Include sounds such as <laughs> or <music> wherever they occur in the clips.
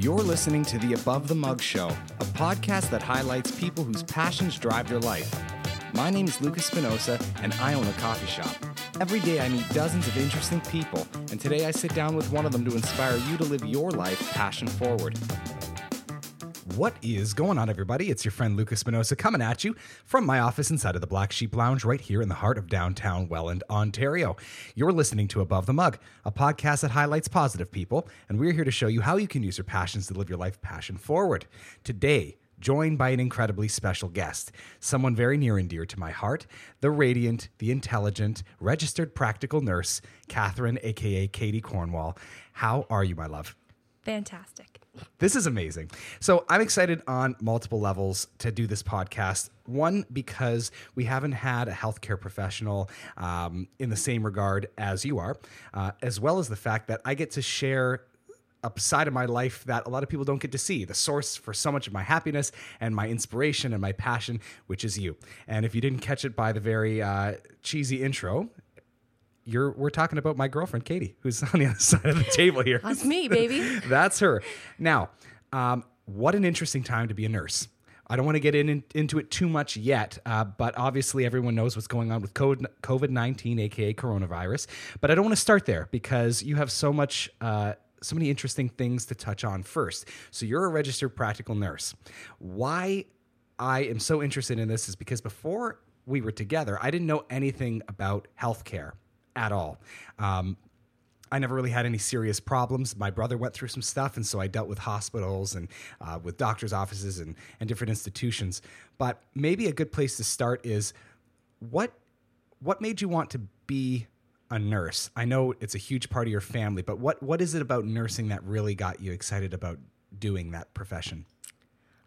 You're listening to the Above the Mug Show, a podcast that highlights people whose passions drive their life. My name is Lucas Spinoza, and I own a coffee shop. Every day I meet dozens of interesting people, and today I sit down with one of them to inspire you to live your life passion forward. What is going on, everybody? It's your friend Lucas Spinoza coming at you from my office inside of the Black Sheep Lounge right here in the heart of downtown Welland, Ontario. You're listening to Above the Mug, a podcast that highlights positive people, and we're here to show you how you can use your passions to live your life passion forward. Today, joined by an incredibly special guest, someone very near and dear to my heart, the radiant, the intelligent, registered practical nurse, Catherine, aka Katie Cornwall. How are you, my love? Fantastic. This is amazing. So I'm excited on multiple levels to do this podcast. One, because we haven't had a healthcare professional um, in the same regard as you are, uh, as well as the fact that I get to share a side of my life that a lot of people don't get to see the source for so much of my happiness and my inspiration and my passion which is you and if you didn't catch it by the very uh, cheesy intro you're we're talking about my girlfriend Katie, who's <laughs> on the other side of the table here. That's me, baby. <laughs> That's her. Now, um, what an interesting time to be a nurse. I don't want to get in, in into it too much yet, uh, but obviously everyone knows what's going on with COVID nineteen, aka coronavirus. But I don't want to start there because you have so much. Uh, so many interesting things to touch on first. So you're a registered practical nurse. Why I am so interested in this is because before we were together, I didn't know anything about healthcare at all. Um, I never really had any serious problems. My brother went through some stuff, and so I dealt with hospitals and uh, with doctors' offices and, and different institutions. But maybe a good place to start is what what made you want to be a nurse? I know it's a huge part of your family, but what what is it about nursing that really got you excited about doing that profession?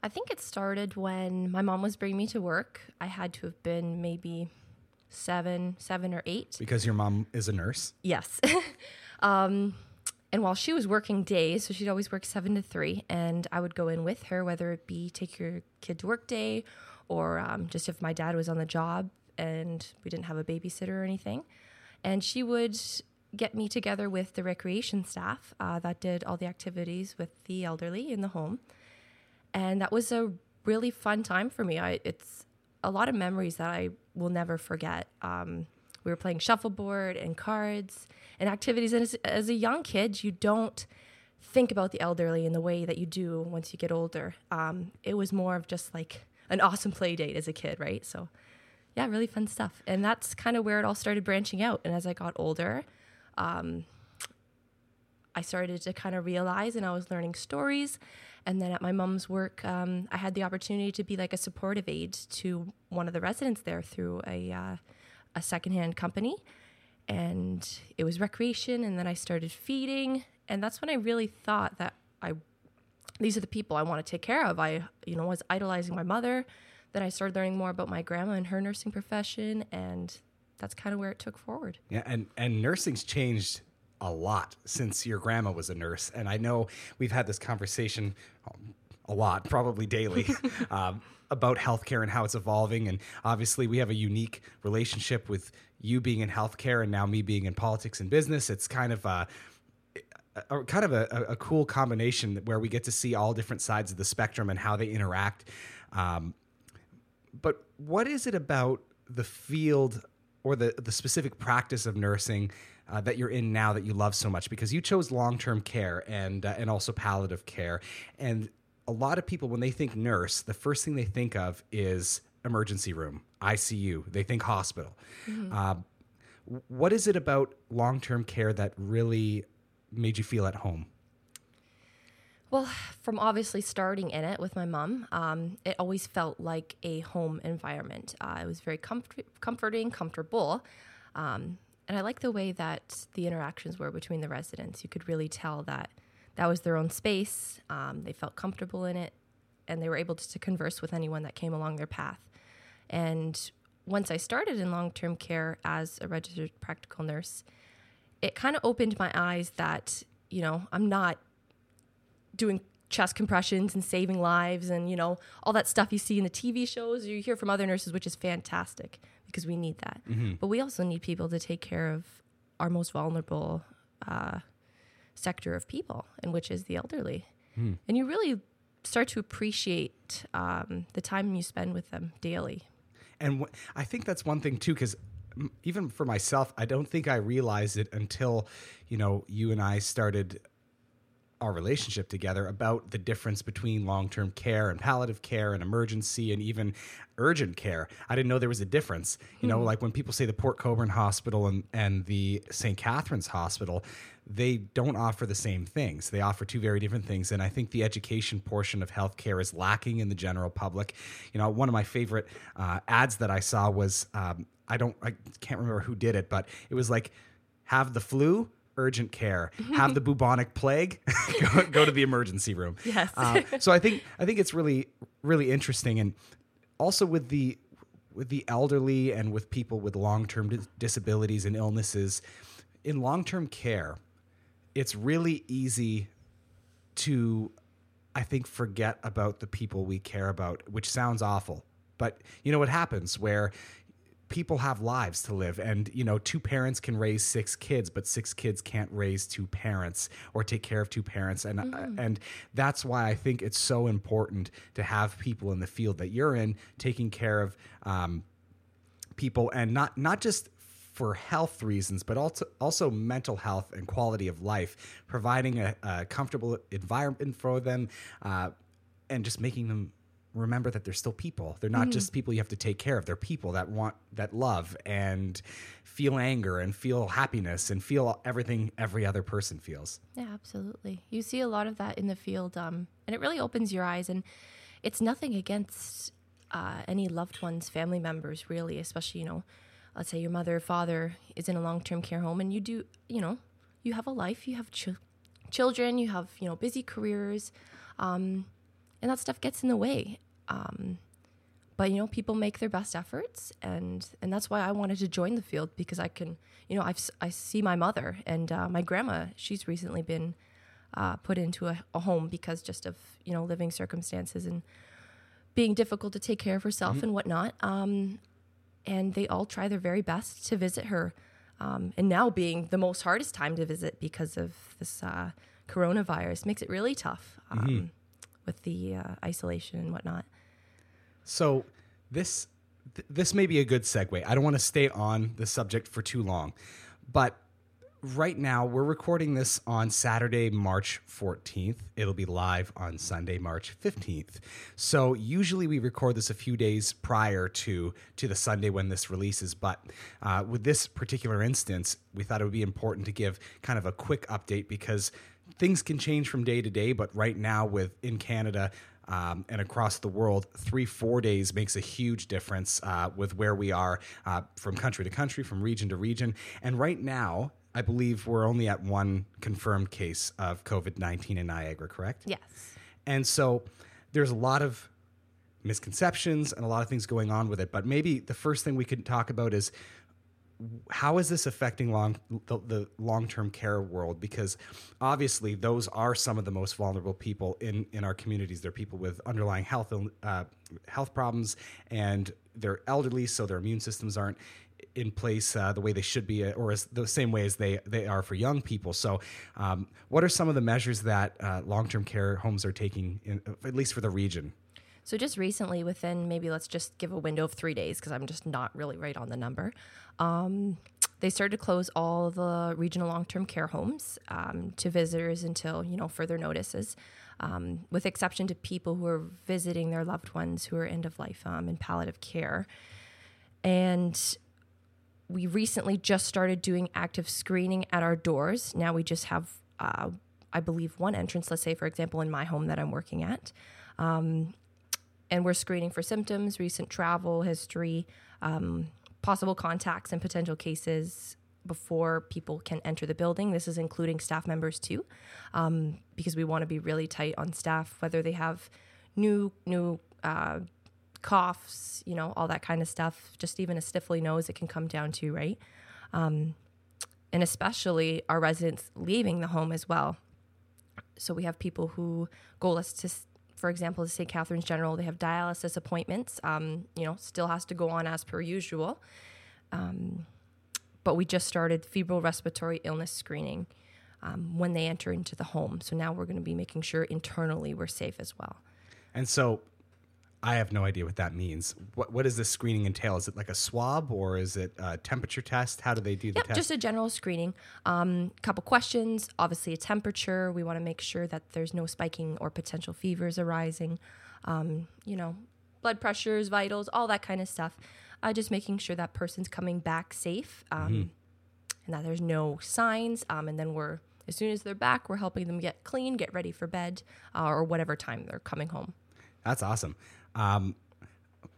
I think it started when my mom was bringing me to work. I had to have been maybe seven, seven or eight. Because your mom is a nurse? Yes. <laughs> um, and while she was working days, so she'd always work seven to three, and I would go in with her, whether it be take your kid to work day or um, just if my dad was on the job and we didn't have a babysitter or anything. And she would get me together with the recreation staff uh, that did all the activities with the elderly in the home. And that was a really fun time for me. I, it's a lot of memories that I will never forget. Um, we were playing shuffleboard and cards and activities. And as, as, a young kid, you don't think about the elderly in the way that you do once you get older. Um, it was more of just like an awesome play date as a kid, right? So, yeah, really fun stuff. And that's kind of where it all started branching out. And as I got older, um, I started to kind of realize, and I was learning stories and then at my mom's work, um, I had the opportunity to be like a supportive aide to one of the residents there through a uh, a secondhand company, and it was recreation. And then I started feeding, and that's when I really thought that I these are the people I want to take care of. I you know was idolizing my mother. Then I started learning more about my grandma and her nursing profession, and that's kind of where it took forward. Yeah, and and nursing's changed a lot since your grandma was a nurse. And I know we've had this conversation um, a lot, probably daily, <laughs> um, about healthcare and how it's evolving. And obviously, we have a unique relationship with you being in healthcare and now me being in politics and business. It's kind of a, a kind of a, a, cool combination where we get to see all different sides of the spectrum and how they interact. Um, but what is it about the field or the the specific practice of nursing uh, that you're in now that you love so much because you chose long term care and uh, and also palliative care. And a lot of people, when they think nurse, the first thing they think of is emergency room, ICU. They think hospital. Mm-hmm. Uh, what is it about long term care that really made you feel at home? Well, from obviously starting in it with my mom, um, it always felt like a home environment. Uh, it was very comfort- comforting, comfortable. Um, and I like the way that the interactions were between the residents. You could really tell that that was their own space. Um, they felt comfortable in it, and they were able to, to converse with anyone that came along their path. And once I started in long term care as a registered practical nurse, it kind of opened my eyes that, you know, I'm not doing chest compressions and saving lives and, you know, all that stuff you see in the TV shows or you hear from other nurses, which is fantastic because we need that. Mm-hmm. But we also need people to take care of our most vulnerable uh, sector of people, and which is the elderly. and you really start to appreciate um, the time you spend with them daily. And wh- I think that's one thing too, because even for myself, I don't think I realized it until, you know, you and I started our relationship together about the difference between long-term care and palliative care and emergency and even urgent care. I didn't know there was a difference. You know, like when people say the Port Colborne Hospital and, and the St. Catharines Hospital, they don't offer the same things. They offer two very different things. And I think the education portion of healthcare is lacking in the general public. You know, one of my favorite uh, ads that I saw was um, I don't, I can't remember who did it, but it was like, have the flu, urgent care. <laughs> Have the bubonic plague, <laughs> go, go to the emergency room. <laughs> Yes. Uh, so I think I think it's really really interesting, and also with the with the elderly and with people with long term dis- disabilities and illnesses in long term care, it's really easy to I think forget about the people we care about, which sounds awful. But you know what happens where people have lives to live. And you know two parents can raise six kids but six kids can't raise two parents or take care of two parents. And uh, and that's why I think it's so important to have people in the field that you're in taking care of um, people and not not just for health reasons, but also also mental health and quality of life, providing a, a comfortable environment for them, uh, and just making them remember that they're still people. They're not just people you have to take care of. They're people that want that love and feel anger and feel happiness and feel everything every other person feels. Yeah, absolutely. You see a lot of that in the field, um, and it really opens your eyes. And it's nothing against uh, any loved ones, family members, really, especially, you know, let's say your mother or father is in a long term care home and you do, you know, you have a life, you have ch- children, you have, you know, busy careers, um, and that stuff gets in the way. Um, but you know people make their best efforts and and that's why i wanted to join the field because i can you know I've, i see my mother and uh, my grandma. She's recently been uh, put into a, a home because just of you know living circumstances and being difficult to take care of herself and whatnot. Um, and they all try their very best to visit her um, and now being the most hardest time to visit because of this uh, coronavirus makes it really tough. Um, with the uh, isolation and whatnot So this th- this may be a good segue. I don't want to stay on the subject for too long, but right now we're recording this on Saturday, March 14th. It'll be live on Sunday, March 15th. So usually we record this a few days prior to to the Sunday when this releases, but uh, with this particular instance, we thought it would be important to give kind of a quick update because things can change from day to day. But right now, with in Canada, um, and across the world, three, four days makes a huge difference uh, with where we are uh, from country to country, from region to region. And right now, I believe we're only at one confirmed case of COVID 19 in Niagara, correct? yes And so there's a lot of misconceptions and a lot of things going on with it. But maybe the first thing we could talk about is how is this affecting long the, the long-term care world? Because obviously those are some of the most vulnerable people in in our communities. They're people with underlying health uh, health problems and they're elderly so their immune systems aren't in place uh, the way they should be or as the same way as they they are for young people. So um, what are some of the measures that uh, long-term care homes are taking in, at least for the region? So just recently, within maybe let's just give a window of three days because I'm just not really right on the number. Um, they started to close all the regional long-term care homes um, to visitors until you know further notices, um, with exception to people who are visiting their loved ones who are end of life um, in palliative care, and we recently just started doing active screening at our doors. Now we just have, uh, I believe, one entrance. Let's say, for example, in my home that I'm working at and we're screening for symptoms, recent travel history, um, possible contacts, and potential cases before people can enter the building. This is including staff members too, um, because we want to be really tight on staff, whether they have new new uh, coughs, you know, all that kind of stuff. Just even a stiffly nose, it can come down to right, um, and especially our residents leaving the home as well. So we have people who go us to, for example, to St. Catharines General. They have dialysis appointments. Um, you know, still has to go on as per usual. Um, but we just started febrile respiratory illness screening um, when they enter into the home. So now we're going to be making sure internally we're safe as well. And so I have no idea what that means. What, what does this screening entail? Is it like a swab or is it a temperature test? How do they do the Yep, test? just a general screening. A um, couple questions, obviously a temperature. We want to make sure that there's no spiking or potential fevers arising. Um, you know, blood pressures, vitals, all that kind of stuff. Uh, just making sure that person's coming back safe um, and that there's no signs. Um, and then we're, as soon as they're back, we're helping them get clean, get ready for bed, uh, or whatever time they're coming home. That's awesome. Um,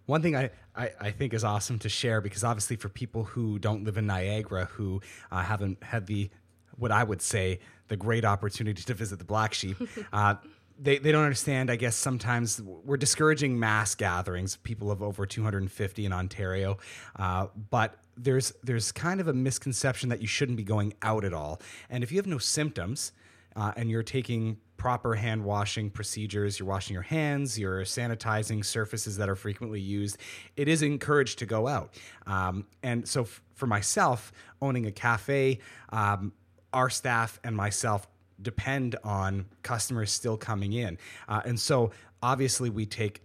one thing I, I, I think is awesome to share because obviously for people who don't live in Niagara who uh, haven't had the what I would say the great opportunity to visit the Black Sheep, <laughs> uh, they, they don't understand. I guess sometimes we're discouraging mass gatherings people of over 250 in Ontario, uh, but there's there's kind of a misconception that you shouldn't be going out at all. And if you have no symptoms, uh, and you're taking proper hand washing procedures, you're washing your hands, you're sanitizing surfaces that are frequently used, it is encouraged to go out. Um, and so, f- for myself, owning a cafe, um, our staff and myself depend on customers still coming in. Uh, and so, obviously, we take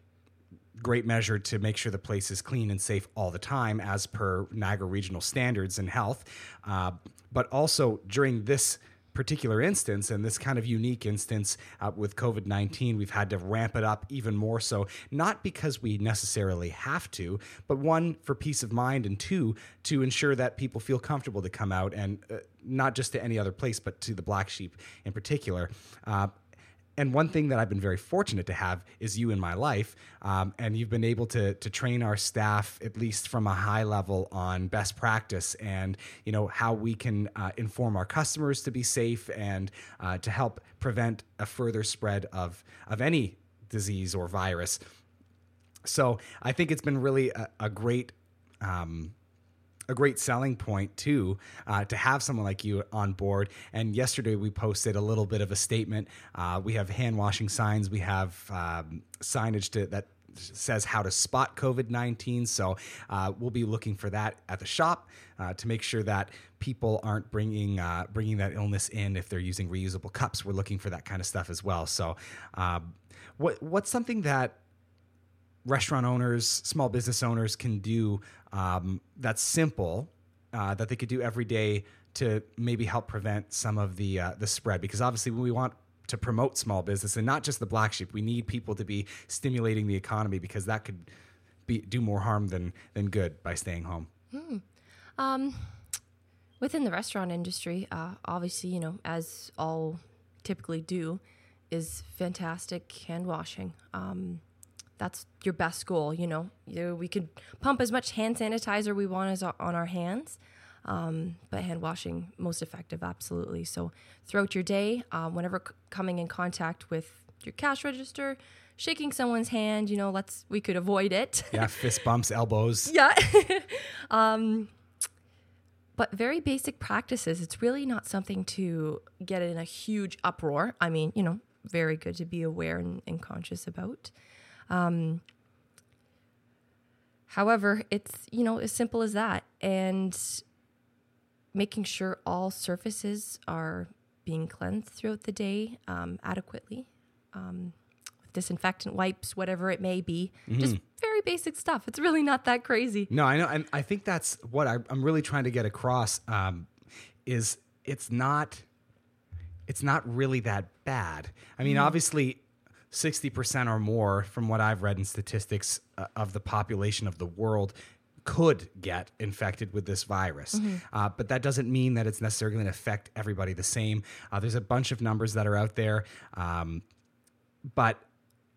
great measure to make sure the place is clean and safe all the time as per Niagara regional standards in health. Uh, but also during this particular instance and this kind of unique instance uh, with COVID 19, we've had to ramp it up even more so, not because we necessarily have to, but one, for peace of mind, and two, to ensure that people feel comfortable to come out and uh, not just to any other place, but to the Black Sheep in particular. Uh, and one thing that I've been very fortunate to have is you in my life, um, and you've been able to to train our staff at least from a high level on best practice and you know how we can uh, inform our customers to be safe and uh, to help prevent a further spread of of any disease or virus. So I think it's been really a, a great. Um, a great selling point too uh, to have someone like you on board. And yesterday we posted a little bit of a statement. Uh, we have hand washing signs. We have um, signage to, that says how to spot COVID nineteen. So uh, we'll be looking for that at the shop uh, to make sure that people aren't bringing uh, bringing that illness in if they're using reusable cups. We're looking for that kind of stuff as well. So um, what what's something that restaurant owners, small business owners can do um, that's simple uh, that they could do every day to maybe help prevent some of the uh, the spread. Because obviously, we want to promote small business and not just the black sheep. We need people to be stimulating the economy because that could be do more harm than than good by staying home. Um, within the restaurant industry, uh, obviously, you know, as all typically do, is fantastic hand washing. Um, that's your best goal. You know, you, we could pump as much hand sanitizer we want as on our hands, um, but hand washing most effective, absolutely. So throughout your day, um, whenever c- coming in contact with your cash register, shaking someone's hand, you know, let's we could avoid it. <laughs> Yeah, fist bumps, elbows. <laughs> Yeah. <laughs> um, but very basic practices. It's really not something to get in a huge uproar. I mean, you know, very good to be aware and, and conscious about. Um, however, it's, you know, as simple as that. And making sure all surfaces are being cleansed throughout the day um, adequately. Um, with disinfectant wipes, whatever it may be. Just very basic stuff. It's really not that crazy. No, I know, and I think that's what I, I'm really trying to get across. Um, is it's not, it's not really that bad. I mean, obviously, sixty percent or more, from what I've read in statistics uh, of the population of the world, could get infected with this virus. Uh, but that doesn't mean that it's necessarily going to affect everybody the same. Uh, there's a bunch of numbers that are out there, um, but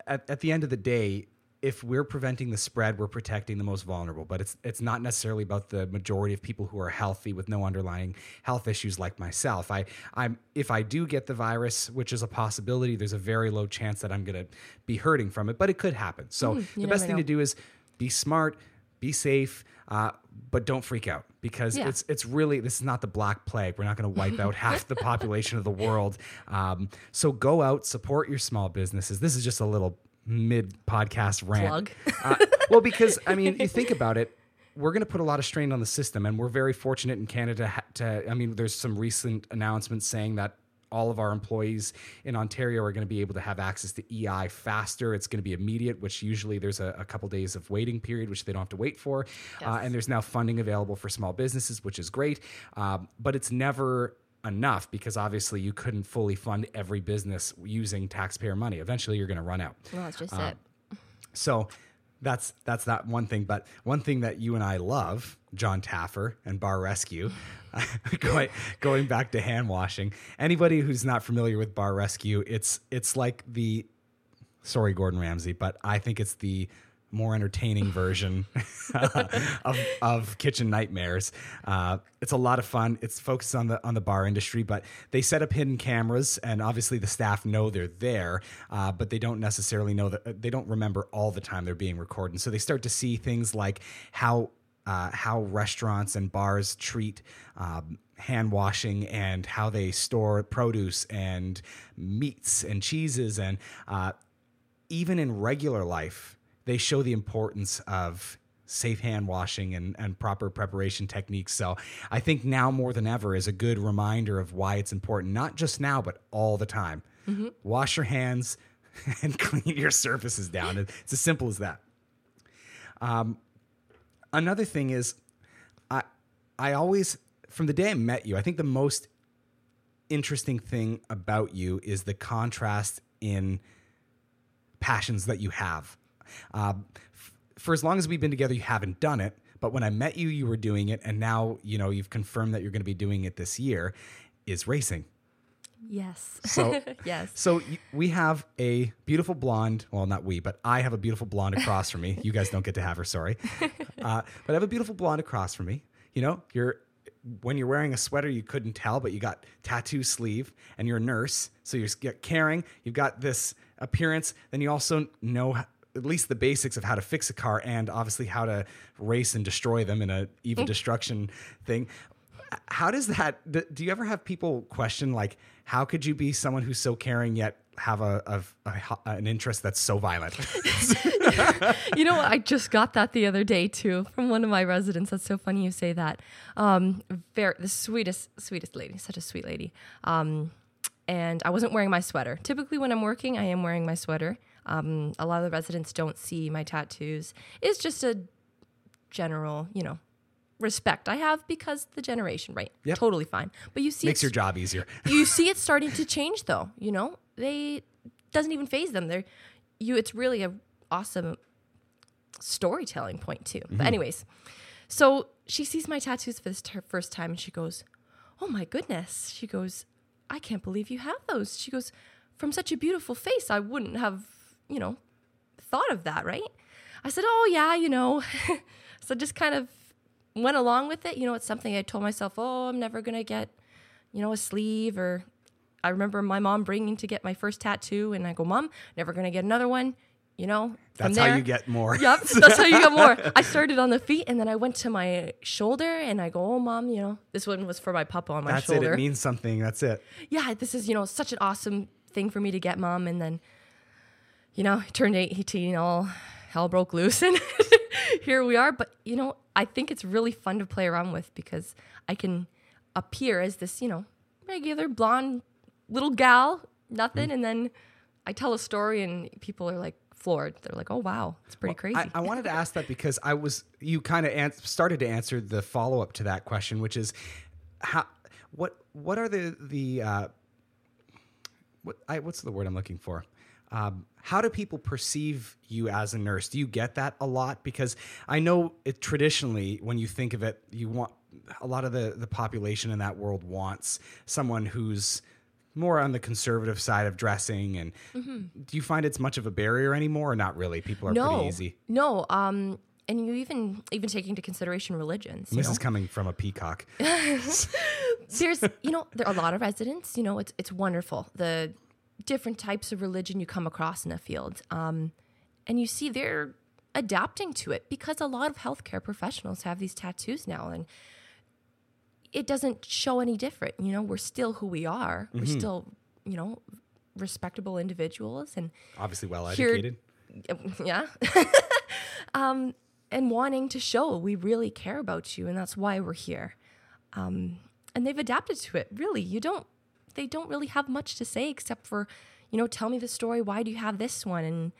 at, at the end of the day, if we're preventing the spread, we're protecting the most vulnerable. But it's it's not necessarily about the majority of people who are healthy with no underlying health issues like myself. I I'm if I do get the virus, which is a possibility, there's a very low chance that I'm going to be hurting from it, but it could happen. So the best thing know. to do is be smart, be safe, uh, but don't freak out because Yeah. it's it's really this is not the black plague. We're not going to wipe out <laughs> half the population of the world. Um, so go out, support your small businesses. This is just a little mid podcast rant. Uh, well, because I mean, you think about it. We're going to put a lot of strain on the system, and we're very fortunate in Canada ha- to. I mean, there's some recent announcements saying that all of our employees in Ontario are going to be able to have access to EI faster. It's going to be immediate, which usually there's a, a couple days of waiting period, which they don't have to wait for. Uh, and there's now funding available for small businesses, which is great. Um, but it's never enough because obviously you couldn't fully fund every business using taxpayer money. Eventually, you're going to run out. Well, that's just Uh, it. So that's that's that one thing. But one thing that you and I love, John Taffer and Bar Rescue, <laughs> going going back to hand washing. Anybody who's not familiar with Bar Rescue, it's it's like the sorry Gordon Ramsay, but I think it's the more entertaining version <laughs> of, of Kitchen Nightmares. Uh, it's a lot of fun. It's focused on the on the bar industry, but they set up hidden cameras, and obviously the staff know they're there, uh, but they don't necessarily know that they don't remember all the time they're being recorded. So they start to see things like how uh, how restaurants and bars treat um, hand washing and how they store produce and meats and cheeses and uh, even in regular life, they show the importance of safe hand washing and, and proper preparation techniques. So I think now more than ever is a good reminder of why it's important, not just now, but all the time. Wash your hands <laughs> and clean your surfaces down. It's as simple as that. Um, another thing is, I I always from the day I met you, I think the most interesting thing about you is the contrast in passions that you have. Uh, f- for as long as we've been together, you haven't done it. But when I met you, you were doing it, and now you know you've confirmed that you're going to be doing it this year. Is racing. Yes. So <laughs> yes. So y- we have a beautiful blonde. Well, not we, but I have a beautiful blonde across from me. You guys don't get to have her, sorry. <laughs> Uh, but I have a beautiful blonde across from me. You know, you're when you're wearing a sweater, you couldn't tell, but you got tattoo sleeve, and you're a nurse, so you're caring. You've got this appearance. Then you also know at least the basics of how to fix a car, and obviously how to race and destroy them in a even destruction thing how does that do you ever have people question like how could you be someone who's so caring yet have a, a, a an interest that's so violent <laughs> you know? I just got that the other day too from one of my residents. That's so funny you say that. Um, very the sweetest, sweetest lady, such a sweet lady. Um, and I wasn't wearing my sweater. Typically, when I'm working, I am wearing my sweater. Um, a lot of the residents don't see my tattoos. It's just a general, you know, respect I have because the generation, right? Yep. Totally fine. But you see, makes it's- your job easier <laughs> you see it starting to change though you know they doesn't even phase them they're you it's really a awesome storytelling point too but anyways so she sees my tattoos for this ter- first time and she goes oh my goodness she goes i can't believe you have those she goes from such a beautiful face i wouldn't have you know thought of that right i said oh yeah you know <laughs> so just kind of went along with it you know it's something i told myself oh i'm never gonna get you know, a sleeve or I remember my mom bringing to get my first tattoo and I go, "Mom, never going to get another one." You know, that's how you get more Yep, that's how you get more. I started on the feet and then I went to my shoulder and I go, "Oh, mom, you know, this one was for my papa on my that's shoulder." it it means something that's it yeah, this is, you know, such an awesome thing for me to get, mom. And then, you know, turned 18, all hell broke loose. And <laughs> here we are. But, you know, I think it's really fun to play around with because I can appear as this, you know, regular blonde little gal, nothing. And then I tell a story and people are like floored. They're like, oh, wow, it's pretty crazy. I, I wanted to ask that because I was you kind of started to answer the follow up to that question, which is how what what are the the uh, what I, what's the word I'm looking for? Um, how do people perceive you as a nurse? Do you get that a lot? Because I know it traditionally, when you think of it, you want a lot of the the population in that world wants someone who's more on the conservative side of dressing. And do you find it's much of a barrier anymore, or not really? People are no, pretty easy. no. Um, and you even even take into consideration religions. This know? is coming from a peacock. <laughs> there's you know there are a lot of residents you know it's it's wonderful the different types of religion you come across in a field um, and you see they're adapting to it because a lot of healthcare professionals have these tattoos now and it doesn't show any different you know we're still who we are we're still you know respectable individuals and Obviously, well educated. <laughs> yeah. <laughs> um, and wanting to show we really care about you, and that's why we're here. Um, and they've adapted to it. Really, you don't they don't really have much to say except for, you know, tell me the story. Why do you have this one? And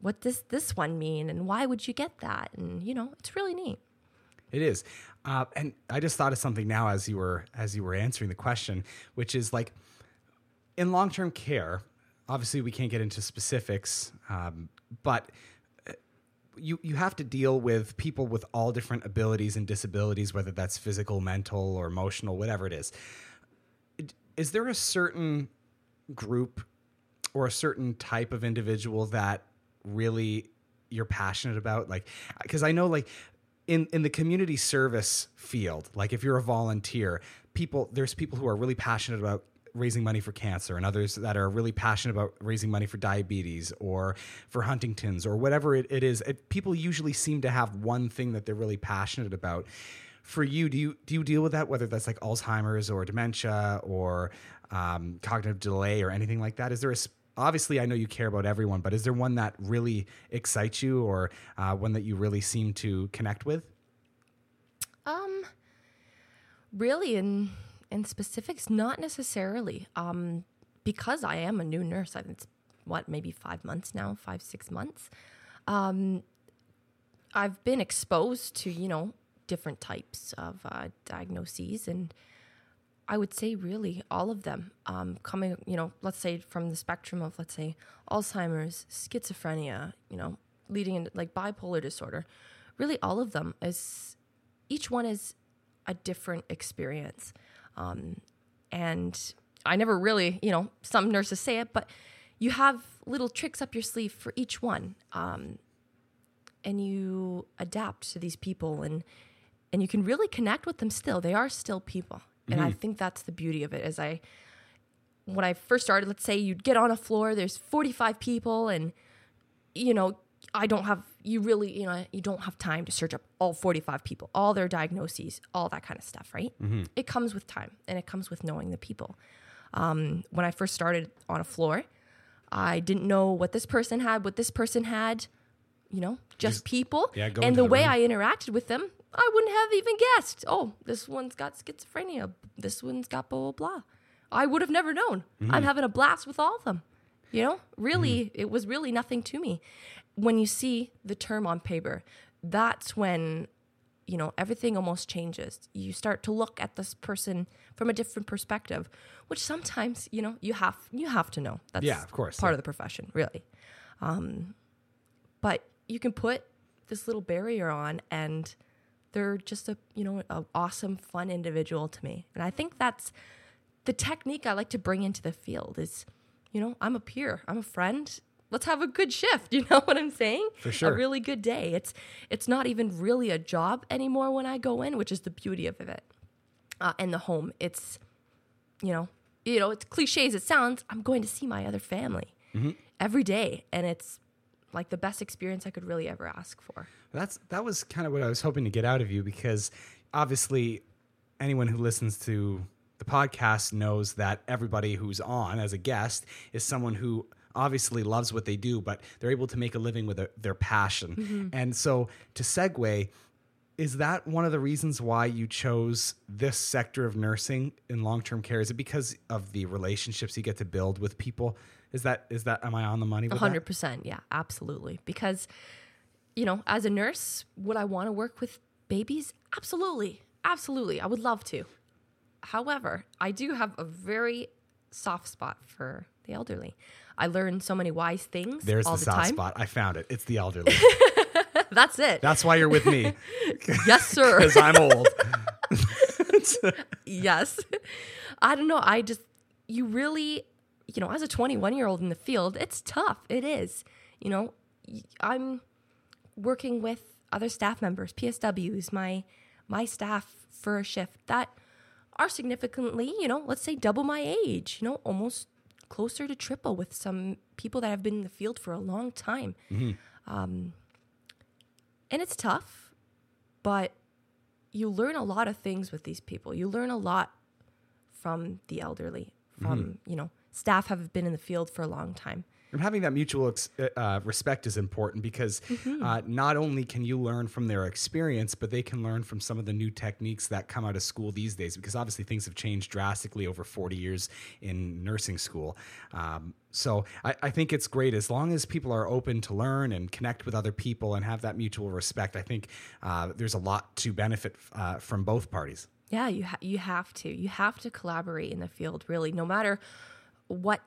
what does this one mean? And why would you get that? And, you know, it's really neat. It is, uh, and I just thought of something now as you were as you were answering the question, which is like in long term care. Obviously, we can't get into specifics, um, but uh, you you have to deal with people with all different abilities and disabilities, whether that's physical, mental, or emotional, whatever it is. Is there a certain group or a certain type of individual that really you're passionate about? Like, because I know like in in the community service field, like if you're a volunteer, people there's people who are really passionate about raising money for cancer and others that are really passionate about raising money for diabetes or for Huntington's or whatever it, it is. It, people usually seem to have one thing that they're really passionate about. For you, do you do you deal with that? Whether that's like Alzheimer's or dementia or um, cognitive delay or anything like that? Is there a obviously I know you care about everyone, but is there one that really excites you or uh, one that you really seem to connect with? Um, really, in in specifics, not necessarily. Um, because I am a new nurse, I it's what maybe five months now, five six months. Um, I've been exposed to you know different types of uh, diagnoses and. I would say really all of them um, coming, you know, let's say from the spectrum of, let's say, Alzheimer's, schizophrenia, you know, leading into like bipolar disorder. Really, all of them is each one is a different experience. Um, and I never really, you know, some nurses say it, but you have little tricks up your sleeve for each one. Um, and you adapt to these people and and you can really connect with them still. They are still people. And I think that's the beauty of it. As I, when I first started, let's say you'd get on a floor, there's 45 people, and you know, I don't have you really, you know, you don't have time to search up all 45 people, all their diagnoses, all that kind of stuff, right? It comes with time, and it comes with knowing the people. Um, when I first started on a floor, I didn't know what this person had, what this person had, you know, just, Just- people. yeah, go and the the way room. I interacted with them, I wouldn't have even guessed. Oh, this one's got schizophrenia. This one's got blah, blah, blah. I would have never known. Mm-hmm. I'm having a blast with all of them. You know, really, it was really nothing to me. When you see the term on paper, that's when, you know, everything almost changes. You start to look at this person from a different perspective, which sometimes, you know, you have you have to know. That's Yeah, of course, part yeah. of the profession, really. Um, but you can put this little barrier on and they're just a you know an awesome fun individual to me. And i think that's the technique i like to bring into the field is you know i'm a peer i'm a friend. Let's have a good shift <laughs> you know what i'm saying? For sure. a really good day. It's it's not even really a job anymore when i go in which is the beauty of it uh, and the home. It's you know you know it's cliche as it sounds i'm going to see my other family every day. And it's like the best experience i could really ever ask for That's that was kind of what I was hoping to get out of you because obviously anyone who listens to the podcast knows that everybody who's on as a guest is someone who obviously loves what they do, but they're able to make a living with their, their passion. Mm-hmm. And so to segue, is that one of the reasons why you chose this sector of nursing in long-term care? Is it because of the relationships you get to build with people? Is that is that am I on the money with hundred percent, yeah, absolutely. Because, you know, as a nurse, would I want to work with babies? Absolutely, absolutely. I would love to. However, I do have a very soft spot for the elderly. I learn so many wise things There's all the, the, soft time. spot. I found it. It's the elderly. <laughs> That's it. That's why you're with me. <laughs> yes, sir. <laughs> because I'm old. yes. I don't know. I just, you really, you know, as a 21 year old in the field, it's tough. It is. You know, I'm working with other staff members, PSWs, my my staff for a shift that are significantly, you know, let's say double my age, you know, almost closer to triple with some people that have been in the field for a long time. Um, and it's tough, but you learn a lot of things with these people. You learn a lot from the elderly, from you know staff have been in the field for a long time. And having that mutual ex- uh, respect is important because Mm-hmm. uh, not only can you learn from their experience, but they can learn from some of the new techniques that come out of school these days. Because obviously things have changed drastically over 40 years in nursing school. Um, so I, I think it's great as long as people are open to learn and connect with other people and have that mutual respect. I think uh, there's a lot to benefit uh, from both parties. Yeah, you ha- you have to. You have to collaborate in the field, really, no matter what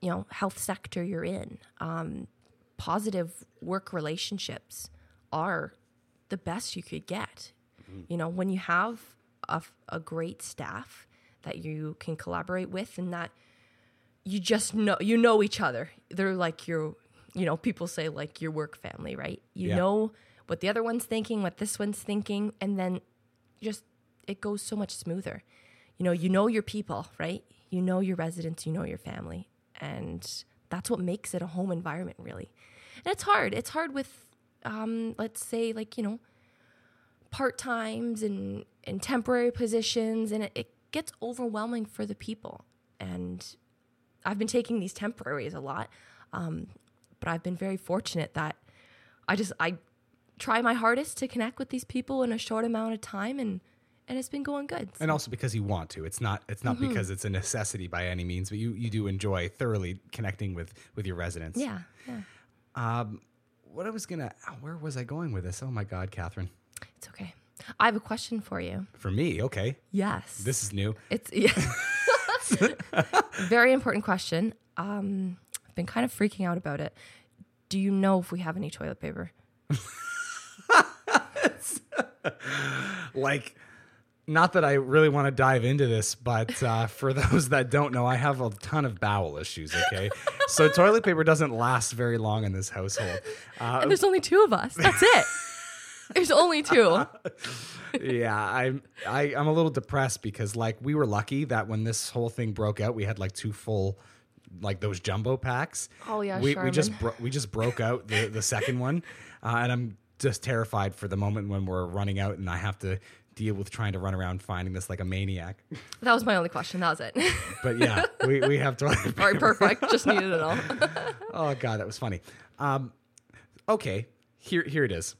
you know health sector you're in. Um, positive work relationships are the best you could get. You know, when you have a, f- a great staff that you can collaborate with, and that you just know you know each other. They're like your, you know, people say like your work family, right? You Yeah. know what the other one's thinking, what this one's thinking, and then just it goes so much smoother. You know, you know your people, right? You know your residents, you know your family, and that's what makes it a home environment, really. And it's hard. It's hard with, um, let's say, like you know, part times and and temporary positions, and it, it gets overwhelming for the people. And I've been taking these temporaries a lot, um, but I've been very fortunate that I just I try my hardest to connect with these people in a short amount of time, and and it's been going good. And also because you want to. It's not it's not Mm-hmm. because it's a necessity by any means, but you, you do enjoy thoroughly connecting with with your residents. yeah, yeah, Um, what I was gonna, where was I going with this? Oh my God, Catherine. it's okay. I have a question for you. For me, okay, Yes, this is new. It's <laughs> yeah. very important question. Um, I've been kind of freaking out about it. Do you know if we have any toilet paper? <laughs> <laughs> Like, not that I really want to dive into this, but uh, <laughs> for those that don't know, I have a ton of bowel issues. Okay, so toilet paper doesn't last very long in this household. <laughs> Uh, And there's only two of us. That's it. <laughs> There's only two. yeah, I'm I, I'm a little depressed because like we were lucky that when this whole thing broke out, we had like two full like those jumbo packs. Oh, yeah, we, we just bro- we just broke out the the second one, uh, and I'm just terrified for the moment when we're running out and I have to deal with trying to run around finding this like a maniac. <laughs> That was my only question. That was it. <laughs> But yeah, we, we have to. All right, perfect. Just needed it all. <laughs> Oh god, that was funny. Um, okay, here here it is.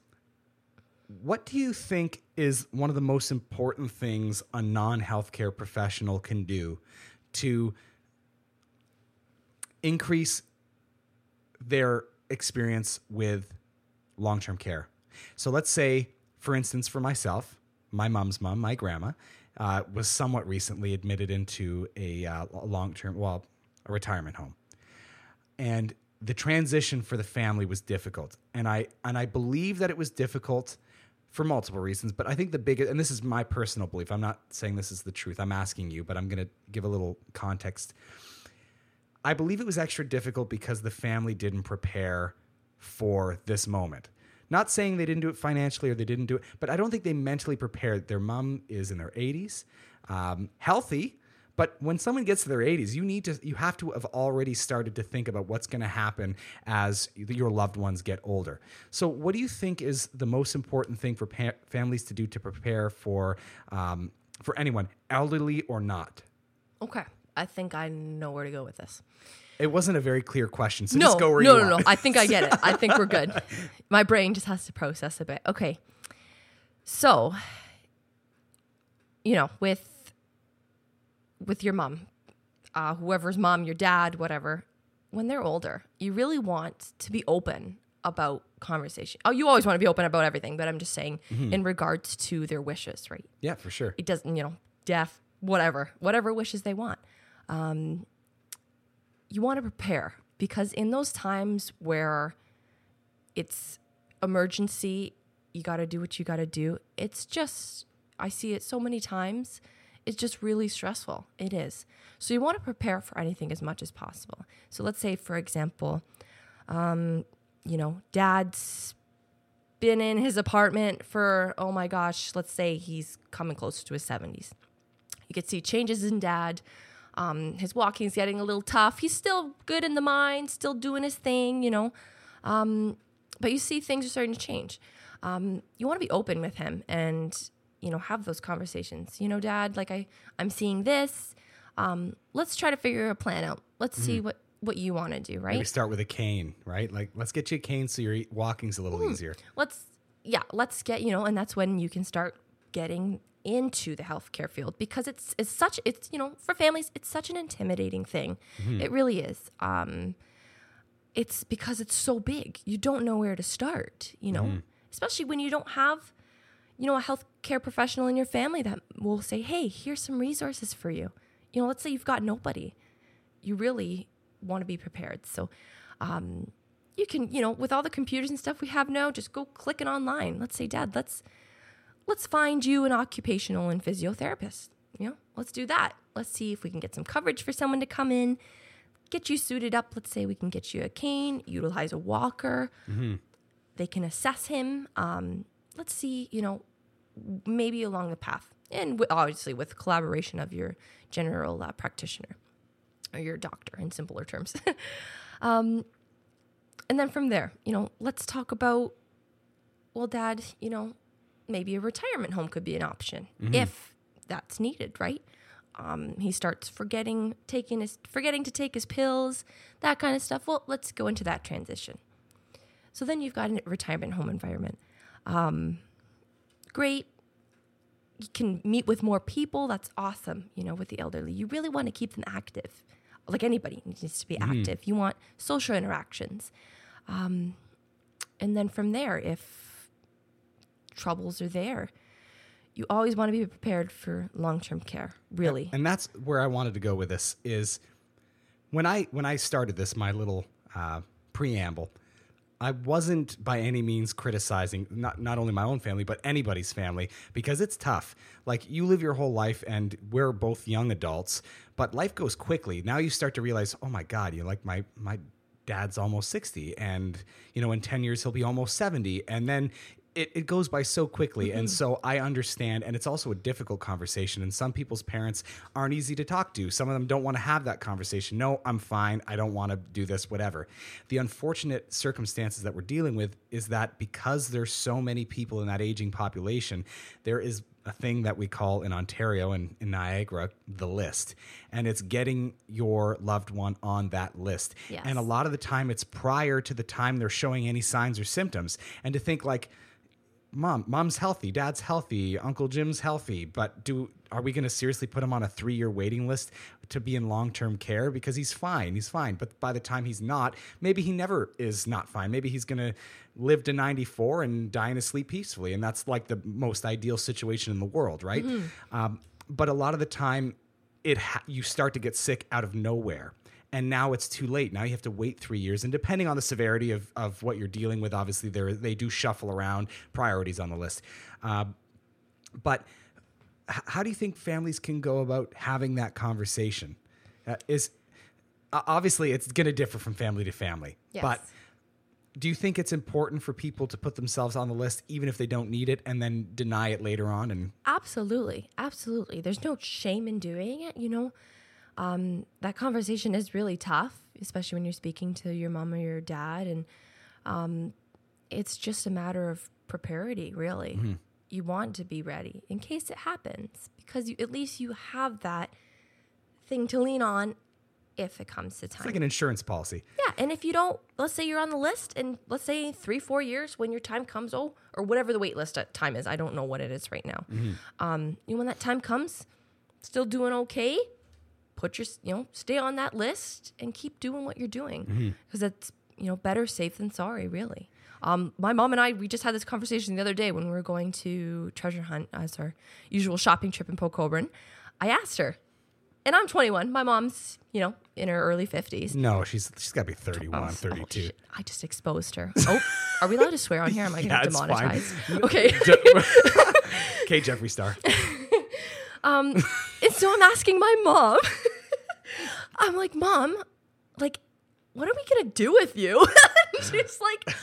What do you think is one of the most important things a non-healthcare professional can do to increase their experience with long-term care? So let's say, for instance, for myself, my mom's mom, my grandma, uh, was somewhat recently admitted into a uh, long-term, well, a retirement home. And the transition for the family was difficult. And i and i believe that it was difficult for multiple reasons but i think the biggest and this is my personal belief i'm not saying this is the truth i'm asking you but i'm going to give a little context. I believe it was extra difficult because the family didn't prepare for this moment not saying they didn't do it financially or they didn't do it but i don't think they mentally prepared their mom is in their 80s um, healthy but when someone gets to their 80s, you need to you have to have already started to think about what's going to happen as your loved ones get older. So, what do you think is the most important thing for pa- families to do to prepare for um, for anyone, elderly or not? Okay. I think I know where to go with this. It wasn't a very clear question, so no, just go where no, you no, want. no. I think I get it. I think we're <laughs> good. My brain just has to process a bit. Okay. So, you know, with with your mom, uh, whoever's mom, your dad, whatever, when they're older, you really want to be open about conversation. Oh, you always want to be open about everything, but I'm just saying Mm-hmm. in regards to their wishes, right? Yeah, for sure. it doesn't, you know, deaf, whatever, whatever wishes they want. Um, you want to prepare because in those times where it's emergency, you got to do what you got to do. It's just, I see it so many times. It's just really stressful. It is. So you want to prepare for anything as much as possible. So let's say, for example, um, you know, dad's been in his apartment for, oh my gosh, let's say he's coming close to his 70s. You could see changes in dad. Um, his walking's getting a little tough. He's still good in the mind, still doing his thing, you know. Um, but you see things are starting to change. Um, you want to be open with him and, you know, have those conversations. You know, dad, like I, I'm seeing this. Um, let's try to figure a plan out. Let's see what what you want to do, right? Maybe start with a cane, right? Like, let's get you a cane so your walking's a little Hmm. easier. let's yeah let's get you know and that's when you can start getting into the healthcare field because it's it's such it's you know for families it's such an intimidating thing. It really is. Um it's because it's so big. You don't know where to start you know? Especially when you don't have you know a healthcare professional in your family that will say hey here's some resources for you. You know let's say you've got nobody. You really want to be prepared. So um, you can you know with all the computers and stuff we have now just go click it online. Let's say dad let's let's find you an occupational and physiotherapist. You know let's do that. Let's see if we can get some coverage for someone to come in get you suited up. Let's say we can get you a cane utilize a walker. They can assess him. Um, let's see you know maybe along the path and wi- obviously with collaboration of your general uh, practitioner or your doctor in simpler terms. <laughs> Um, and then from there you know let's talk about well dad you know maybe a retirement home could be an option if that's needed right? Um, he starts forgetting taking his forgetting to take his pills that kind of stuff. Well let's go into that transition. So then you've got a retirement home environment. Um, great. You can meet with more people. That's awesome you know with the elderly. You really want to keep them active. Like anybody needs to be active. You want social interactions. Um, and then from there if troubles are there. You always want to be prepared for long-term care really. And that's where I wanted to go with this is when I when I started this my little uh, preamble I wasn't by any means criticizing not not only my own family but anybody's family because it's tough. Like you live your whole life and we're both young adults but life goes quickly. Now you start to realize oh my god you know, like my my dad's almost 60 and you know in 10 years he'll be almost 70 and then it, it goes by so quickly and mm-hmm. so i understand and it's also a difficult conversation and some people's parents aren't easy to talk to some of them don't want to have that conversation no i'm fine i don't want to do this whatever the unfortunate circumstances that we're dealing with is that because there's so many people in that aging population there is a thing that we call in Ontario and in Niagara the list. And it's getting your loved one on that list. Yes. And a lot of the time it's prior to the time they're showing any signs or symptoms. And to think like, mom, mom's healthy, dad's healthy, Uncle Jim's healthy, but do are we going to seriously put him on a three year waiting list to be in long term care because he's fine, he's fine. But by the time he's not, maybe he never is not fine. Maybe he's going to live to 94 and die in his sleep peacefully, and that's like the most ideal situation in the world, right? Um, but a lot of the time, it ha- you start to get sick out of nowhere and now it's too late. Now you have to wait three years, and depending on the severity of, of what you're dealing with, obviously they they do shuffle around priorities on the list. Uh, but h- how do you think families can go about having that conversation? Uh, is uh, obviously it's going to differ from family to family, Yes. but do you think it's important for people to put themselves on the list even if they don't need it and then deny it later on and Absolutely, absolutely. There's no shame in doing it. You know, um, that conversation is really tough, especially when you're speaking to your mom or your dad, and um, it's just a matter of preparity. Really, you want to be ready in case it happens because you, at least you have that thing to lean on if it comes to time. it's like an insurance policy. Yeah, and if you don't, let's say you're on the list, and let's say three, four years when your time comes, oh, or whatever the wait list at time is, I don't know what it is right now. Um, you know, when that time comes, still doing okay, put your, you know, stay on that list and keep doing what you're doing mm-hmm. because it's, you know, better safe than sorry, really. Um, my mom and I, we just had this conversation the other day when we were going to treasure hunt uh, as our usual shopping trip in Port Colborne. I asked her, and I'm 21. My mom's, you know, in her early 50s. No, she's she's got to be 31, Oh, 32. shit. I just exposed her. Oh, are we allowed to swear on here? Am I going <laughs> Yeah, to it's fine. demonetize? <laughs> Okay. okay, <laughs> Jeffree Star. Um, and so I'm asking my mom. I'm like, Mom, like, what are we to do with you? <laughs> She's like,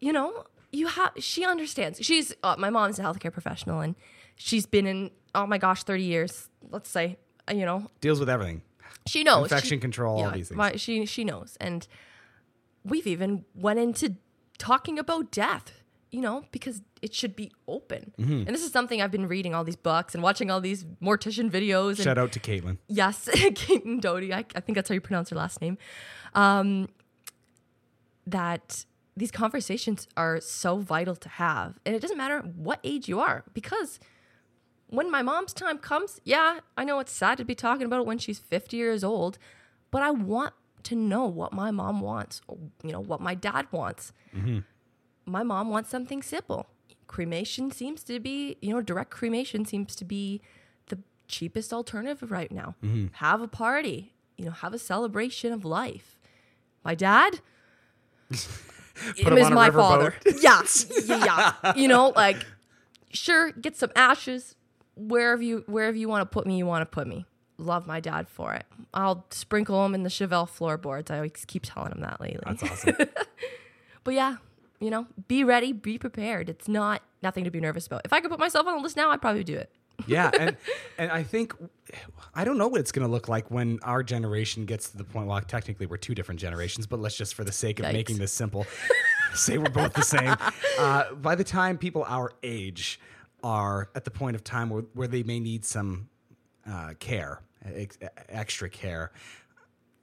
you know, you have, she understands. She's, uh, my mom's a healthcare professional and she's been in, oh my gosh, 30 years, let's say, uh, you know, Deals with everything. she knows Infection She- control, all these things. my- she she knows, and we've even went into talking about death you know, because it should be open. Mm-hmm. And this is something I've been reading all these books and watching all these mortician videos. And Shout out to Caitlin. yes, <laughs> Kate Doughty, I, I think that's how you pronounce her last name. Um, that these conversations are so vital to have. And it doesn't matter what age you are, because when my mom's time comes, yeah, I know it's sad to be talking about it when she's 50 years old, but I want to know what my mom wants, or, you know, what my dad wants. My mom wants something simple. Cremation seems to be, you know, direct cremation seems to be the cheapest alternative right now. Mm-hmm. Have a party, you know, have a celebration of life. My dad, <laughs> him is my father. <laughs> yeah, yeah, yeah. You know, like, sure, get some ashes wherever you wherever you want to put me. You want to put me. Love my dad for it. I'll sprinkle him in the Chevelle floorboards. I always keep telling him that lately. That's awesome. <laughs> But yeah, you know, be ready, be prepared. It's not nothing to be nervous about. If I could put myself on the list now, I'd probably do it. yeah, <laughs> and and I think I don't know what it's going to look like when our generation gets to the point. Well, technically we're two different generations, but let's just for the sake of Yikes. making this simple, <laughs> say we're both the same. Uh, by the time people our age are at the point of time where, where they may need some uh, care, ex- extra care,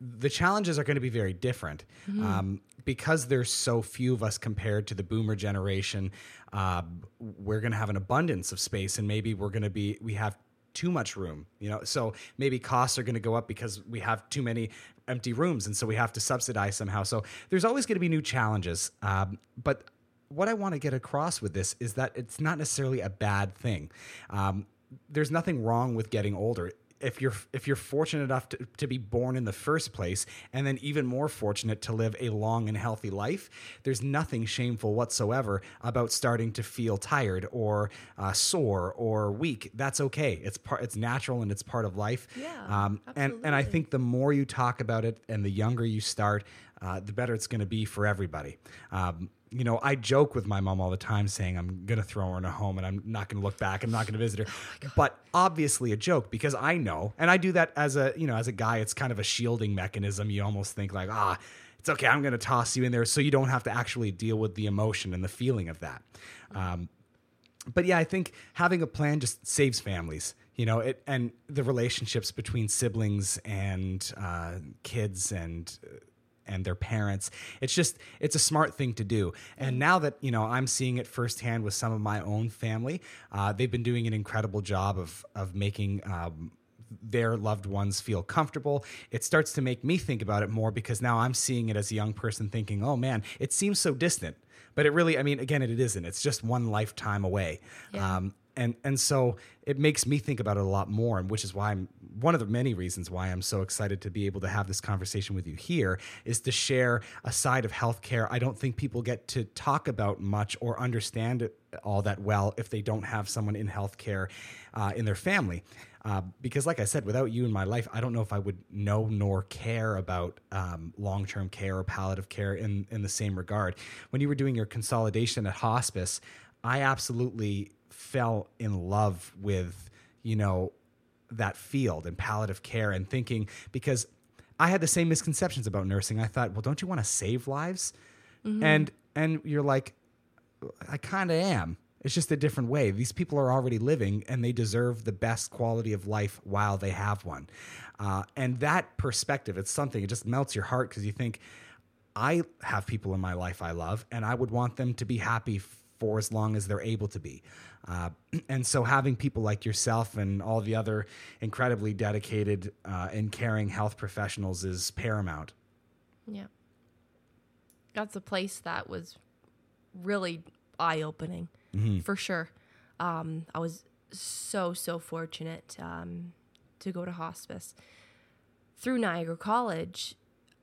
the challenges are going to be very different um, because there's so few of us compared to the boomer generation. Uh, we're going to have an abundance of space, and maybe we're going to be we have too much room. You know, so maybe costs are going to go up because we have too many empty rooms, and so we have to subsidize somehow. So there's always going to be new challenges, um, but what I want to get across with this is that it's not necessarily a bad thing. Um, there's nothing wrong with getting older. If you're if you're fortunate enough to, to be born in the first place, and then even more fortunate to live a long and healthy life, there's nothing shameful whatsoever about starting to feel tired or uh, sore or weak. That's okay. It's part. It's natural and it's part of life. Yeah, Um, and and I think the more you talk about it and the younger you start, uh, the better it's going to be for everybody. Um, you know, I joke with my mom all the time saying I'm going to throw her in a home and I'm not going to look back. I'm not going to visit her. but obviously a joke because I know, and I do that as a, you know, as a guy, it's kind of a shielding mechanism. You almost think like, ah, it's okay. I'm going to toss you in there so you don't have to actually deal with the emotion and the feeling of that. Um, but yeah, I think having a plan just saves families. You know, it and the relationships between siblings and uh, kids and and their parents. It's just it's a smart thing to do. And now that you know, I'm seeing it firsthand with some of my own family. Uh, they've been doing an incredible job of of making. Um, their loved ones feel comfortable. It starts to make me think about it more because now I'm seeing it as a young person thinking, oh man, it seems so distant. But it really, I mean, again, it isn't. It's just one lifetime away. Yeah. Um, and and so it makes me think about it a lot more, and which is why I'm one of the many reasons why I'm so excited to be able to have this conversation with you here is to share a side of healthcare I don't think people get to talk about much or understand all that well if they don't have someone in healthcare uh, in their family. Uh, because, like I said, without you in my life, I don't know if I would know nor care about um, long term care or palliative care in, in the same regard. When you were doing your consolidation at hospice, I absolutely fell in love with, you know, that field and palliative care and thinking because I had the same misconceptions about nursing. I thought, well, don't you want to save lives? And and you're like, I kind of am. It's just a different way. These people are already living and they deserve the best quality of life while they have one. Uh, and that perspective, it's something, it just melts your heart because you think, I have people in my life I love and I would want them to be happy for as long as they're able to be. Uh, <clears throat> and so having people like yourself and all the other incredibly dedicated uh, and caring health professionals is paramount. Yeah. That's a place that was really eye opening for sure. Um, I was so, so fortunate um, to go to hospice. Through Niagara College,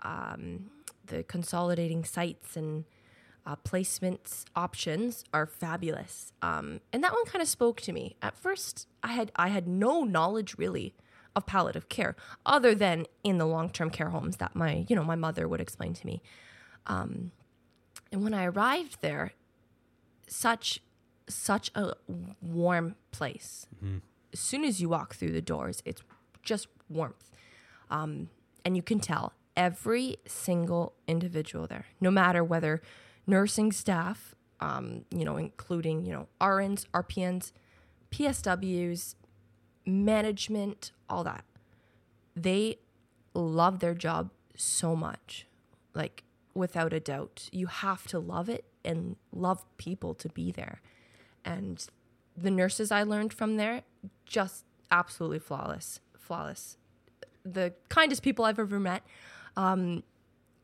um, the consolidating sites and uh, placements options are fabulous. Um, and that one kind of spoke to me. At first, I had I had no knowledge really of palliative care, other than in the long term care homes that my you know my mother would explain to me. Um, and when I arrived there, such such a warm place. As soon as you walk through the doors, it's just warmth, um, and you can tell every single individual there, no matter whether nursing staff um, you know, including, you know, RNs, RPNs, PSWs, management, all that. They love their job so much. Like, without a doubt. You have to love it and love people to be there. And the nurses I learned from there, just absolutely flawless. Flawless. The kindest people I've ever met. Um,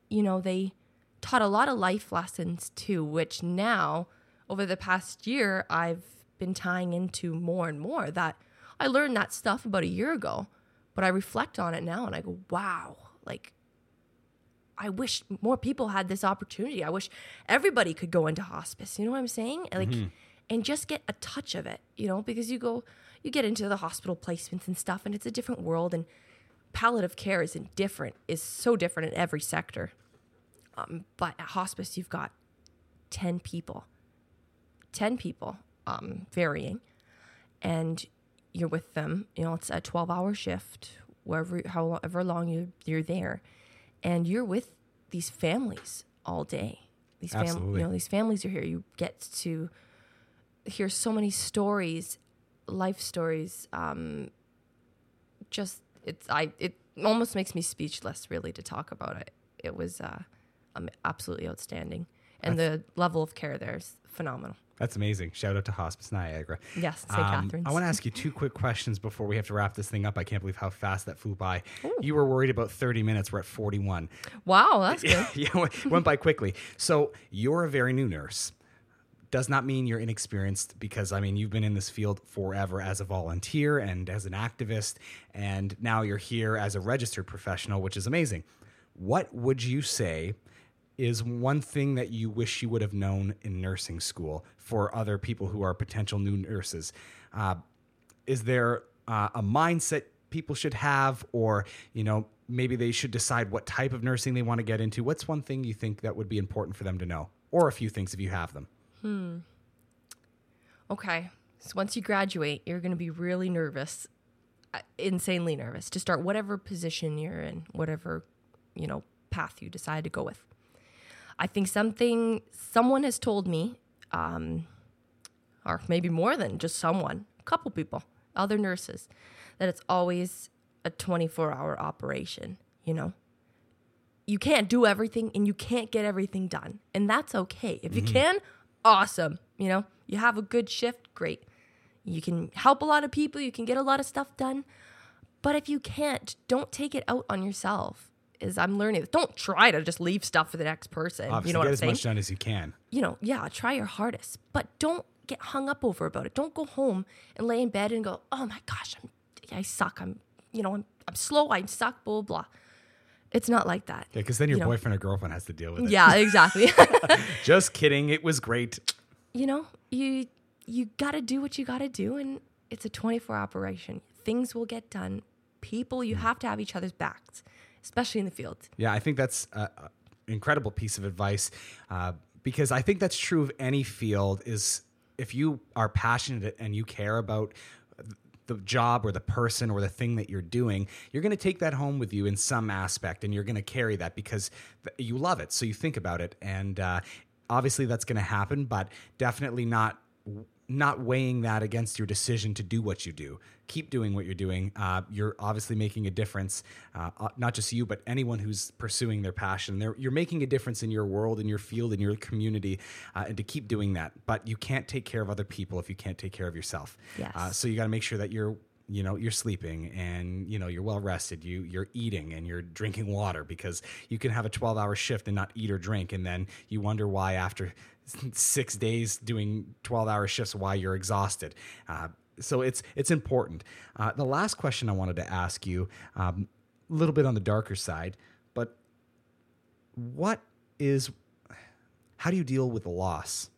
you know, they taught a lot of life lessons too, which now, over the past year, I've been tying into more and more that I learned that stuff about a year ago, but I reflect on it now and I go, wow, like I wish more people had this opportunity. I wish everybody could go into hospice. You know what I'm saying? Like, mm-hmm. and just get a touch of it, you know, because you go, you get into the hospital placements and stuff, and it's a different world. And palliative care is different, is so different in every sector. Um, but at hospice, you've got 10 people, 10 people, um, varying, and you're with them. You know, it's a 12 hour shift, wherever, however long you, you're there and you're with these families all day. These families, you know, these families are here. You get to hear so many stories, life stories. Um, just it's I it almost makes me speechless, really, to talk about it. It was uh, absolutely outstanding, and That's, the level of care there is phenomenal. That's amazing. Shout out to Hospice Niagara. Yes, St. Um, Catharines. I want to ask you two quick questions before we have to wrap this thing up. I can't believe how fast that flew by. Ooh. You were worried about 30 minutes. We're at 41. Wow, that's good. <laughs> yeah, went by quickly. So you're a very new nurse. Does not mean you're inexperienced because, I mean, you've been in this field forever as a volunteer and as an activist, and now you're here as a registered professional, which is amazing. What would you say is one thing that you wish you would have known in nursing school for other people who are potential new nurses? Uh, is there uh, a mindset people should have, or you know, maybe they should decide what type of nursing they want to get into? What's one thing you think that would be important for them to know, or a few things if you have them? Hmm. Okay. So once you graduate, you're going to be really nervous, uh, insanely nervous to start whatever position you're in, whatever you know path you decide to go with. I think something someone has told me, um, or maybe more than just someone, a couple people, other nurses, that it's always a 24 hour operation, you know? You can't do everything and you can't get everything done. And that's okay. If you mm-hmm. can, awesome. You know, you have a good shift, great. You can help a lot of people, you can get a lot of stuff done. But if you can't, don't take it out on yourself is I'm learning. Don't try to just leave stuff for the next person. Obviously, you know what I'm as saying? much done as you can. You know, yeah, try your hardest, but don't get hung up over about it. Don't go home and lay in bed and go, "Oh my gosh, I'm, I suck. I'm, you know, I'm, I'm slow. I suck." Blah blah. It's not like that. Yeah, because then your you boyfriend know? or girlfriend has to deal with it. Yeah, exactly. <laughs> <laughs> just kidding. It was great. You know, you you got to do what you got to do, and it's a 24 operation. Things will get done. People, you mm. have to have each other's backs especially in the field. Yeah, I think that's an incredible piece of advice uh, because I think that's true of any field. Is if you are passionate and you care about the job or the person or the thing that you're doing, you're going to take that home with you in some aspect, and you're going to carry that because you love it. So you think about it, and uh, obviously that's going to happen, but definitely not not weighing that against your decision to do what you do. Keep doing what you're doing. Uh, you're obviously making a difference, uh, not just you, but anyone who's pursuing their passion. They're, you're making a difference in your world, in your field, in your community, uh, and to keep doing that. But you can't take care of other people if you can't take care of yourself. Yes. Uh, so you got to make sure that you're you know you're sleeping and you know you're well rested you you're eating and you're drinking water because you can have a 12 hour shift and not eat or drink and then you wonder why after six days doing 12 hour shifts while you're exhausted uh, so it's it's important uh, the last question i wanted to ask you a um, little bit on the darker side but what is how do you deal with the loss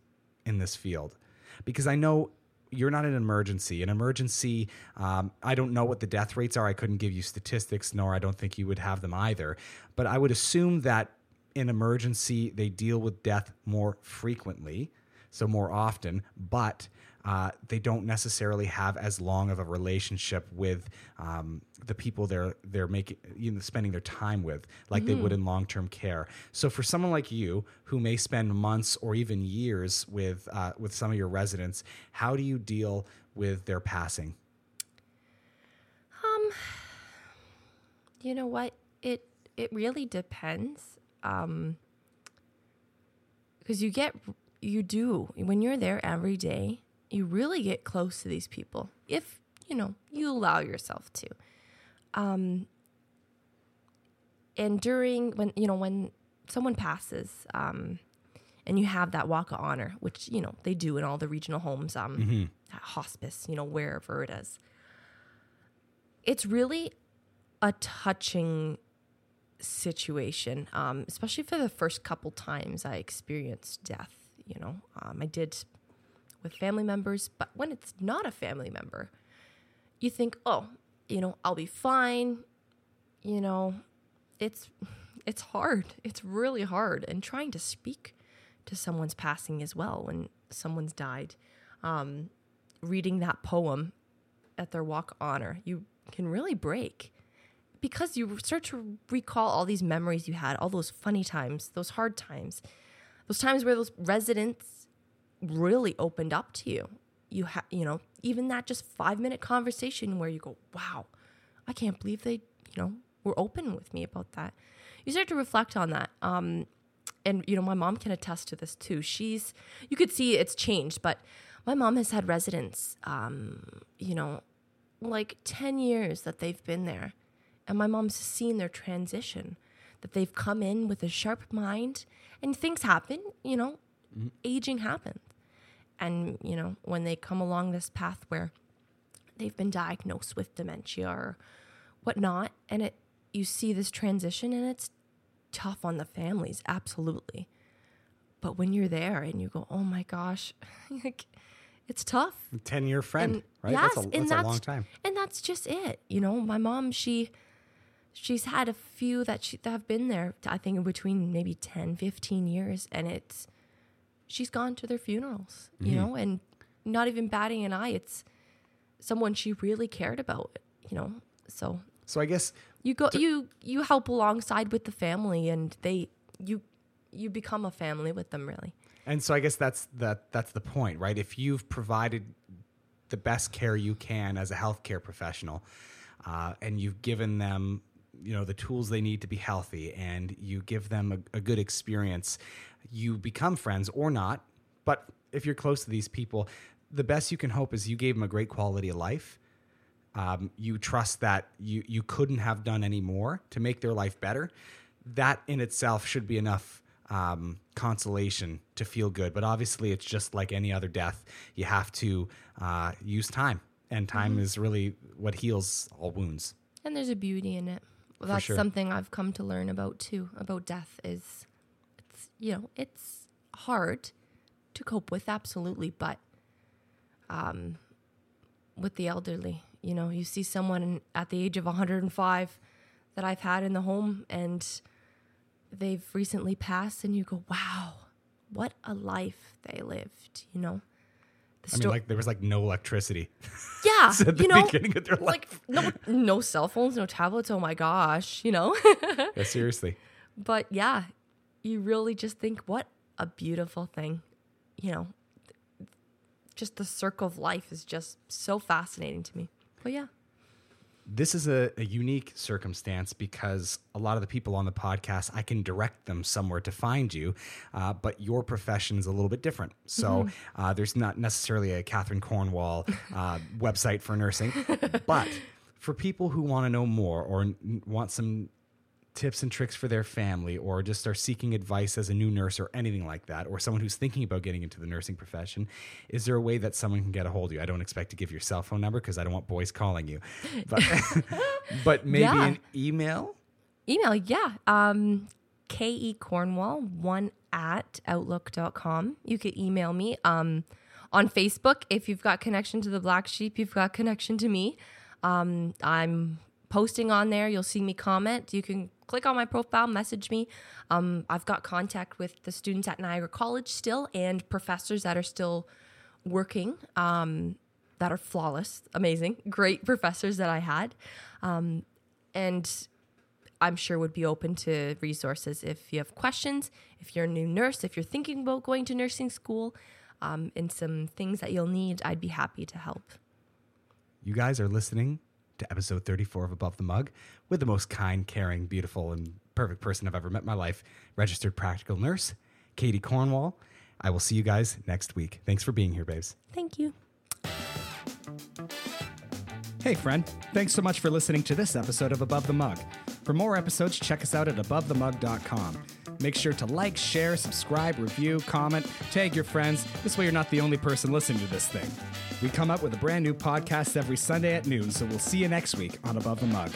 in this field because i know you're not an emergency. An emergency, um, I don't know what the death rates are. I couldn't give you statistics, nor I don't think you would have them either. But I would assume that in emergency, they deal with death more frequently, so more often. But uh, they don't necessarily have as long of a relationship with um, the people they're they're making you know spending their time with like they would in long term care. So for someone like you who may spend months or even years with uh, with some of your residents, how do you deal with their passing? Um, You know what? It it really depends. Um because you get you do when you're there every day, you really get close to these people if, you know, you allow yourself to. Um and during when you know when someone passes um and you have that walk of honor, which you know they do in all the regional homes, um, hospice, you know wherever it is. It's really a touching situation, um, especially for the first couple times I experienced death. You know, um, I did with family members, but when it's not a family member, you think, oh, you know, I'll be fine. You know, it's it's hard. It's really hard, and trying to speak to someone's passing as well when someone's died. Um, reading that poem at their walk honor, you can really break because you start to recall all these memories you had, all those funny times, those hard times, those times where those residents really opened up to you. You have, you know, even that just five minute conversation where you go, wow, I can't believe they, you know, were open with me about that. You start to reflect on that. Um, and you know, my mom can attest to this too. She's, you could see it's changed, but my mom has had residents, um, you know, like 10 years that they've been there. And my mom's seen their transition, that they've come in with a sharp mind and things happen, you know, mm-hmm. aging happens. And, you know, when they come along this path where they've been diagnosed with dementia or whatnot, and it you see this transition and it's tough on the families, absolutely. But when you're there and you go, oh my gosh, <laughs> like it's tough. 10 year friend, And right? Yes, that's a, and that's a long time. And that's just it. You know, my mom, she she's had a few that she that have been there, I think in between maybe 10, 15 years and it's she's gone to their funerals, you Mm-hmm. know, and not even batting an eye. It's someone she really cared about, you know. So So I guess you go you you help alongside with the family and they you you become a family with them really. And so I guess that's that that's the point, right? If you've provided the best care you can as a healthcare professional, uh, and you've given them, you know, the tools they need to be healthy, and you give them a, a good experience, you become friends or not. But if you're close to these people, the best you can hope is you gave them a great quality of life. Um, you trust that you you couldn't have done any more to make their life better. That in itself should be enough um, consolation to feel good. But obviously, it's just like any other death. You have to uh, use time, and time is really what heals all wounds. And there's a beauty in it. That's sure. something I've come to learn about too. About death is, it's you know it's hard to cope with absolutely, but um, with the elderly, you know, you see someone at the age of 105 that I've had in the home, and they've recently passed, and you go, wow, what a life they lived, you know. I mean, like there was like no electricity <laughs> yeah, at the you know, beginning of their life. like no no cell phones, no tablets. Oh my gosh, you know. yeah, seriously. <laughs> but yeah, you really just think what a beautiful thing, you know. Just the circle of life is just so fascinating to me. But yeah, This is a, a unique circumstance because a lot of the people on the podcast, I can direct them somewhere to find you, uh, but your profession is a little bit different. So uh, there's not necessarily a Catherine Cornwall uh, <laughs> website for nursing, but for people who want to know more or n- want some tips and tricks for their family or just are seeking advice as a new nurse or anything like that or someone who's thinking about getting into the nursing profession is there a way that someone can get a hold of you i don't expect to give your cell phone number because i don't want boys calling you but <laughs> but maybe Yeah. an email email, yeah. Um, K.E. Cornwall, one at outlook.com. You could email me. Um, on Facebook, if you've got connection to the Black Sheep, you've got connection to me. Um, I'm posting on there. You'll see me comment. You can click on my profile, message me. Um, I've got contact with the students at Niagara College still and professors that are still working um, that are flawless, amazing, <laughs> great professors that I had. Um, and I'm sure would be open to resources if you have questions, if you're a new nurse, if you're thinking about going to nursing school, um, and some things that you'll need, I'd be happy to help. You guys are listening to episode 34 of Above the Mug with the most kind, caring, beautiful, and perfect person I've ever met in my life, registered practical nurse, Katie Cornwall. I will see you guys next week. Thanks for being here, babes. Thank you. Hey, friend. Thanks so much for listening to this episode of Above the Mug. For more episodes, check us out at abovethemug.com. Make sure to like, share, subscribe, review, comment, tag your friends. This way, you're not the only person listening to this thing. We come up with a brand new podcast every Sunday at noon, so we'll see you next week on Above the Mug.